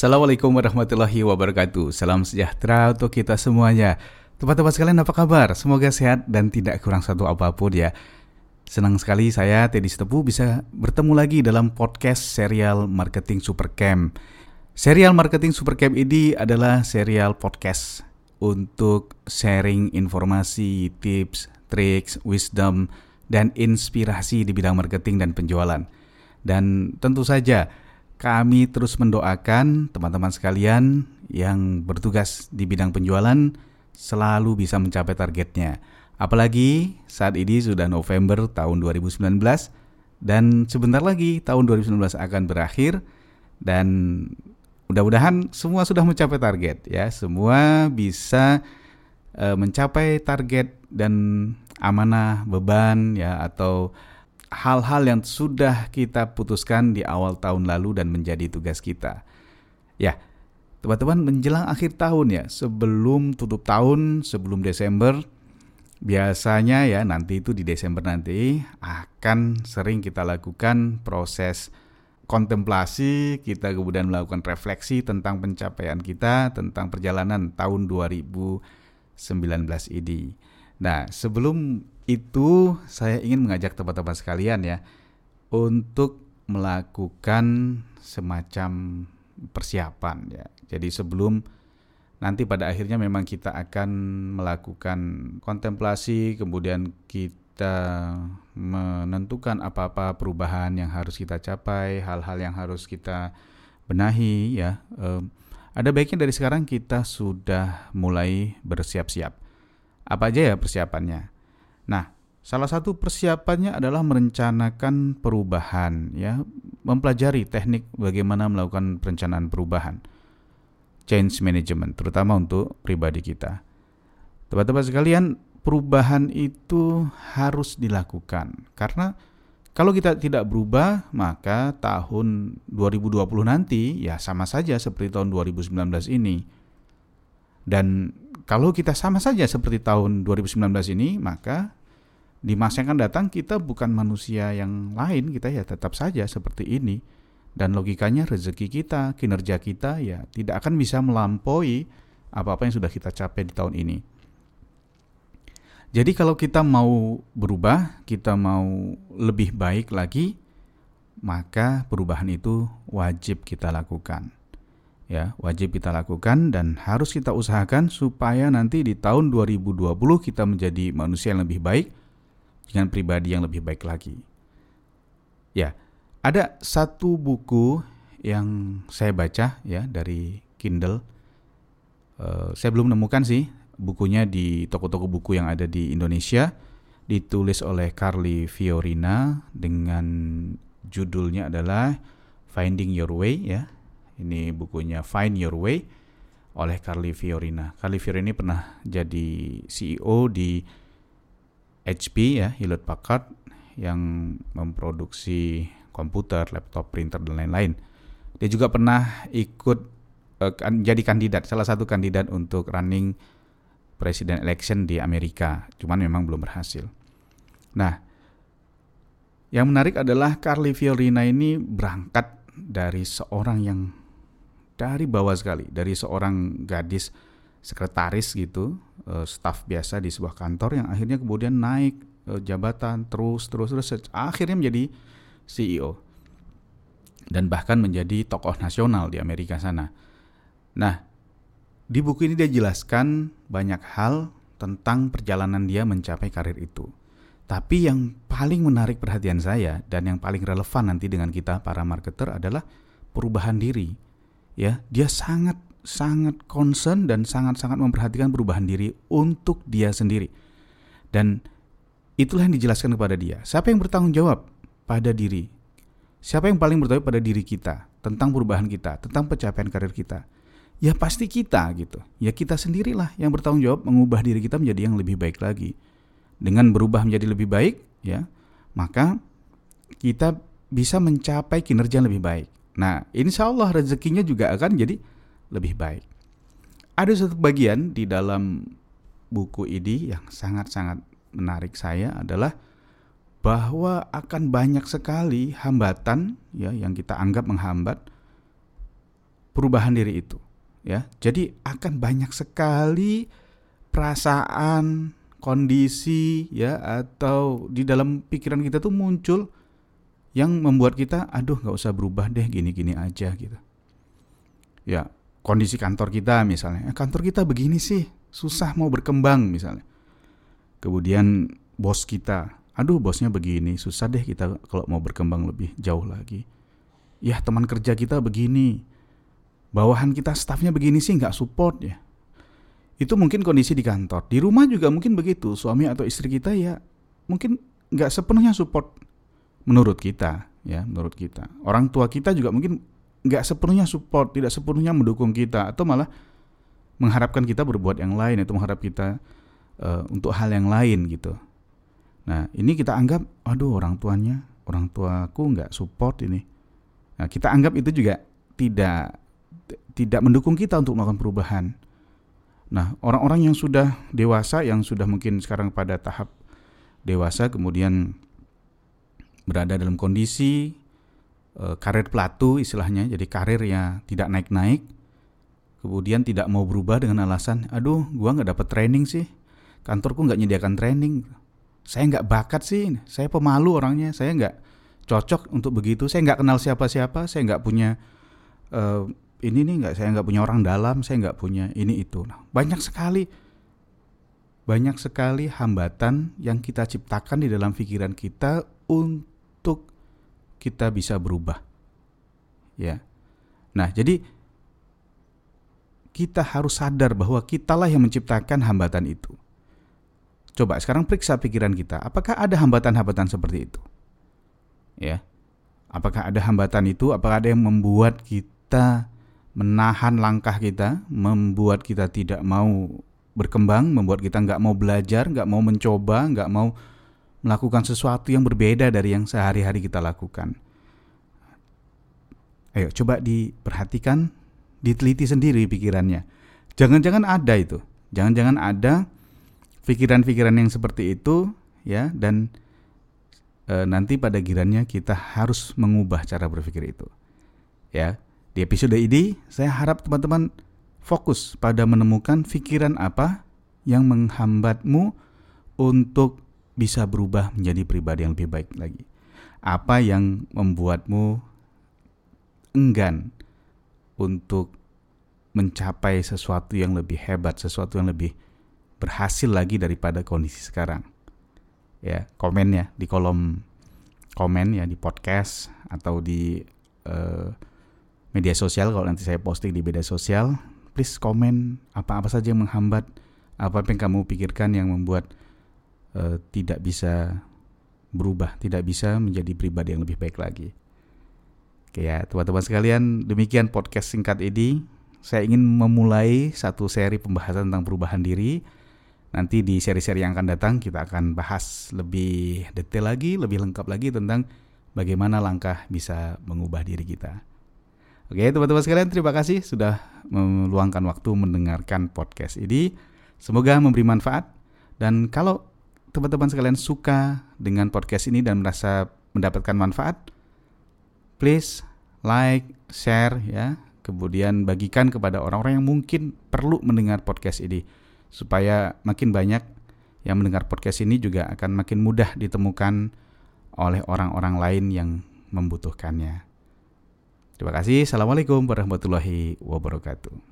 Assalamualaikum warahmatullahi wabarakatuh. Salam sejahtera untuk kita semuanya. Teman-teman sekalian apa kabar? Semoga sehat dan tidak kurang satu apa pun ya. Senang sekali saya Teddy Stepu bisa bertemu lagi dalam podcast serial Marketing Supercamp. Serial Marketing Supercamp ini adalah serial podcast untuk sharing informasi, tips, triks, wisdom, dan inspirasi di bidang marketing dan penjualan. Dan tentu saja kami terus mendoakan teman-teman sekalian yang bertugas di bidang penjualan selalu bisa mencapai targetnya. Apalagi saat ini sudah November tahun 2019 dan sebentar lagi tahun 2019 akan berakhir dan mudah-mudahan semua sudah mencapai target ya. Semua bisa uh, mencapai target dan amanah beban ya atau hal-hal yang sudah kita putuskan di awal tahun lalu dan menjadi tugas kita. Ya, teman-teman menjelang akhir tahun ya, sebelum tutup tahun, sebelum Desember, biasanya ya nanti itu di Desember nanti akan sering kita lakukan proses kontemplasi, kita kemudian melakukan refleksi tentang pencapaian kita, tentang perjalanan tahun 2019 ini. Nah, sebelum itu saya ingin mengajak teman-teman sekalian ya untuk melakukan semacam persiapan ya. Jadi sebelum nanti pada akhirnya memang kita akan melakukan kontemplasi kemudian kita menentukan apa-apa perubahan yang harus kita capai, hal-hal yang harus kita benahi ya. Eh, ada baiknya dari sekarang kita sudah mulai bersiap-siap apa aja ya persiapannya? Nah, salah satu persiapannya adalah merencanakan perubahan ya, mempelajari teknik bagaimana melakukan perencanaan perubahan. Change management terutama untuk pribadi kita. Teman-teman sekalian, perubahan itu harus dilakukan karena kalau kita tidak berubah, maka tahun 2020 nanti ya sama saja seperti tahun 2019 ini. Dan kalau kita sama saja seperti tahun 2019 ini, maka di masa yang akan datang kita bukan manusia yang lain, kita ya tetap saja seperti ini. Dan logikanya rezeki kita, kinerja kita ya tidak akan bisa melampaui apa-apa yang sudah kita capai di tahun ini. Jadi kalau kita mau berubah, kita mau lebih baik lagi, maka perubahan itu wajib kita lakukan ya wajib kita lakukan dan harus kita usahakan supaya nanti di tahun 2020 kita menjadi manusia yang lebih baik dengan pribadi yang lebih baik lagi. Ya, ada satu buku yang saya baca ya dari Kindle. Uh, saya belum menemukan sih bukunya di toko-toko buku yang ada di Indonesia. Ditulis oleh Carly Fiorina dengan judulnya adalah Finding Your Way ya ini bukunya Find Your Way oleh Carly Fiorina. Carly Fiorina pernah jadi CEO di HP ya, Hewlett Packard yang memproduksi komputer, laptop, printer dan lain-lain. Dia juga pernah ikut uh, jadi kandidat, salah satu kandidat untuk running presiden election di Amerika, cuman memang belum berhasil. Nah, yang menarik adalah Carly Fiorina ini berangkat dari seorang yang dari bawah sekali dari seorang gadis sekretaris gitu uh, staf biasa di sebuah kantor yang akhirnya kemudian naik uh, jabatan terus terus terus akhirnya menjadi CEO dan bahkan menjadi tokoh nasional di Amerika sana. Nah, di buku ini dia jelaskan banyak hal tentang perjalanan dia mencapai karir itu. Tapi yang paling menarik perhatian saya dan yang paling relevan nanti dengan kita para marketer adalah perubahan diri ya dia sangat sangat concern dan sangat-sangat memperhatikan perubahan diri untuk dia sendiri. Dan itulah yang dijelaskan kepada dia. Siapa yang bertanggung jawab pada diri? Siapa yang paling bertanggung pada diri kita tentang perubahan kita, tentang pencapaian karir kita? Ya pasti kita gitu. Ya kita sendirilah yang bertanggung jawab mengubah diri kita menjadi yang lebih baik lagi. Dengan berubah menjadi lebih baik, ya, maka kita bisa mencapai kinerja yang lebih baik. Nah, insya Allah rezekinya juga akan jadi lebih baik. Ada satu bagian di dalam buku ini yang sangat-sangat menarik saya adalah bahwa akan banyak sekali hambatan ya yang kita anggap menghambat perubahan diri itu ya. Jadi akan banyak sekali perasaan, kondisi ya atau di dalam pikiran kita tuh muncul yang membuat kita aduh nggak usah berubah deh gini-gini aja gitu. Ya, kondisi kantor kita misalnya, eh, kantor kita begini sih, susah mau berkembang misalnya. Kemudian bos kita, aduh bosnya begini, susah deh kita kalau mau berkembang lebih jauh lagi. Ya teman kerja kita begini, bawahan kita stafnya begini sih nggak support ya. Itu mungkin kondisi di kantor. Di rumah juga mungkin begitu. Suami atau istri kita ya mungkin nggak sepenuhnya support menurut kita ya menurut kita. Orang tua kita juga mungkin nggak sepenuhnya support, tidak sepenuhnya mendukung kita atau malah mengharapkan kita berbuat yang lain atau mengharap kita uh, untuk hal yang lain gitu. Nah ini kita anggap, aduh orang tuanya, orang tuaku nggak support ini. Nah kita anggap itu juga tidak tidak mendukung kita untuk melakukan perubahan. Nah, orang-orang yang sudah dewasa, yang sudah mungkin sekarang pada tahap dewasa, kemudian berada dalam kondisi e, karir pelatu, istilahnya, jadi karirnya tidak naik-naik, kemudian tidak mau berubah dengan alasan, aduh, gua nggak dapat training sih, kantorku nggak menyediakan training, saya nggak bakat sih, saya pemalu orangnya, saya nggak cocok untuk begitu, saya nggak kenal siapa-siapa, saya nggak punya uh, ini nih nggak saya nggak punya orang dalam saya nggak punya ini itu. Nah banyak sekali banyak sekali hambatan yang kita ciptakan di dalam pikiran kita untuk kita bisa berubah. Ya. Nah jadi kita harus sadar bahwa kitalah yang menciptakan hambatan itu. Coba sekarang periksa pikiran kita. Apakah ada hambatan-hambatan seperti itu? Ya. Apakah ada hambatan itu? Apakah ada yang membuat kita menahan langkah kita, membuat kita tidak mau berkembang, membuat kita nggak mau belajar, nggak mau mencoba, nggak mau melakukan sesuatu yang berbeda dari yang sehari-hari kita lakukan. Ayo coba diperhatikan, diteliti sendiri pikirannya. Jangan-jangan ada itu, jangan-jangan ada pikiran-pikiran yang seperti itu, ya, dan e, nanti pada girannya kita harus mengubah cara berpikir itu, ya. Di episode ini, saya harap teman-teman fokus pada menemukan pikiran apa yang menghambatmu untuk bisa berubah menjadi pribadi yang lebih baik lagi. Apa yang membuatmu enggan untuk mencapai sesuatu yang lebih hebat, sesuatu yang lebih berhasil lagi daripada kondisi sekarang. Ya, komen ya di kolom komen ya di podcast atau di uh, media sosial kalau nanti saya posting di media sosial please komen apa-apa saja yang menghambat apa yang kamu pikirkan yang membuat uh, tidak bisa berubah tidak bisa menjadi pribadi yang lebih baik lagi. Oke ya teman-teman sekalian demikian podcast singkat ini. Saya ingin memulai satu seri pembahasan tentang perubahan diri. Nanti di seri-seri yang akan datang kita akan bahas lebih detail lagi lebih lengkap lagi tentang bagaimana langkah bisa mengubah diri kita. Oke teman-teman sekalian terima kasih sudah meluangkan waktu mendengarkan podcast ini. Semoga memberi manfaat. Dan kalau teman-teman sekalian suka dengan podcast ini dan merasa mendapatkan manfaat, please like, share ya, kemudian bagikan kepada orang-orang yang mungkin perlu mendengar podcast ini supaya makin banyak yang mendengar podcast ini juga akan makin mudah ditemukan oleh orang-orang lain yang membutuhkannya. Terima kasih. Assalamualaikum warahmatullahi wabarakatuh.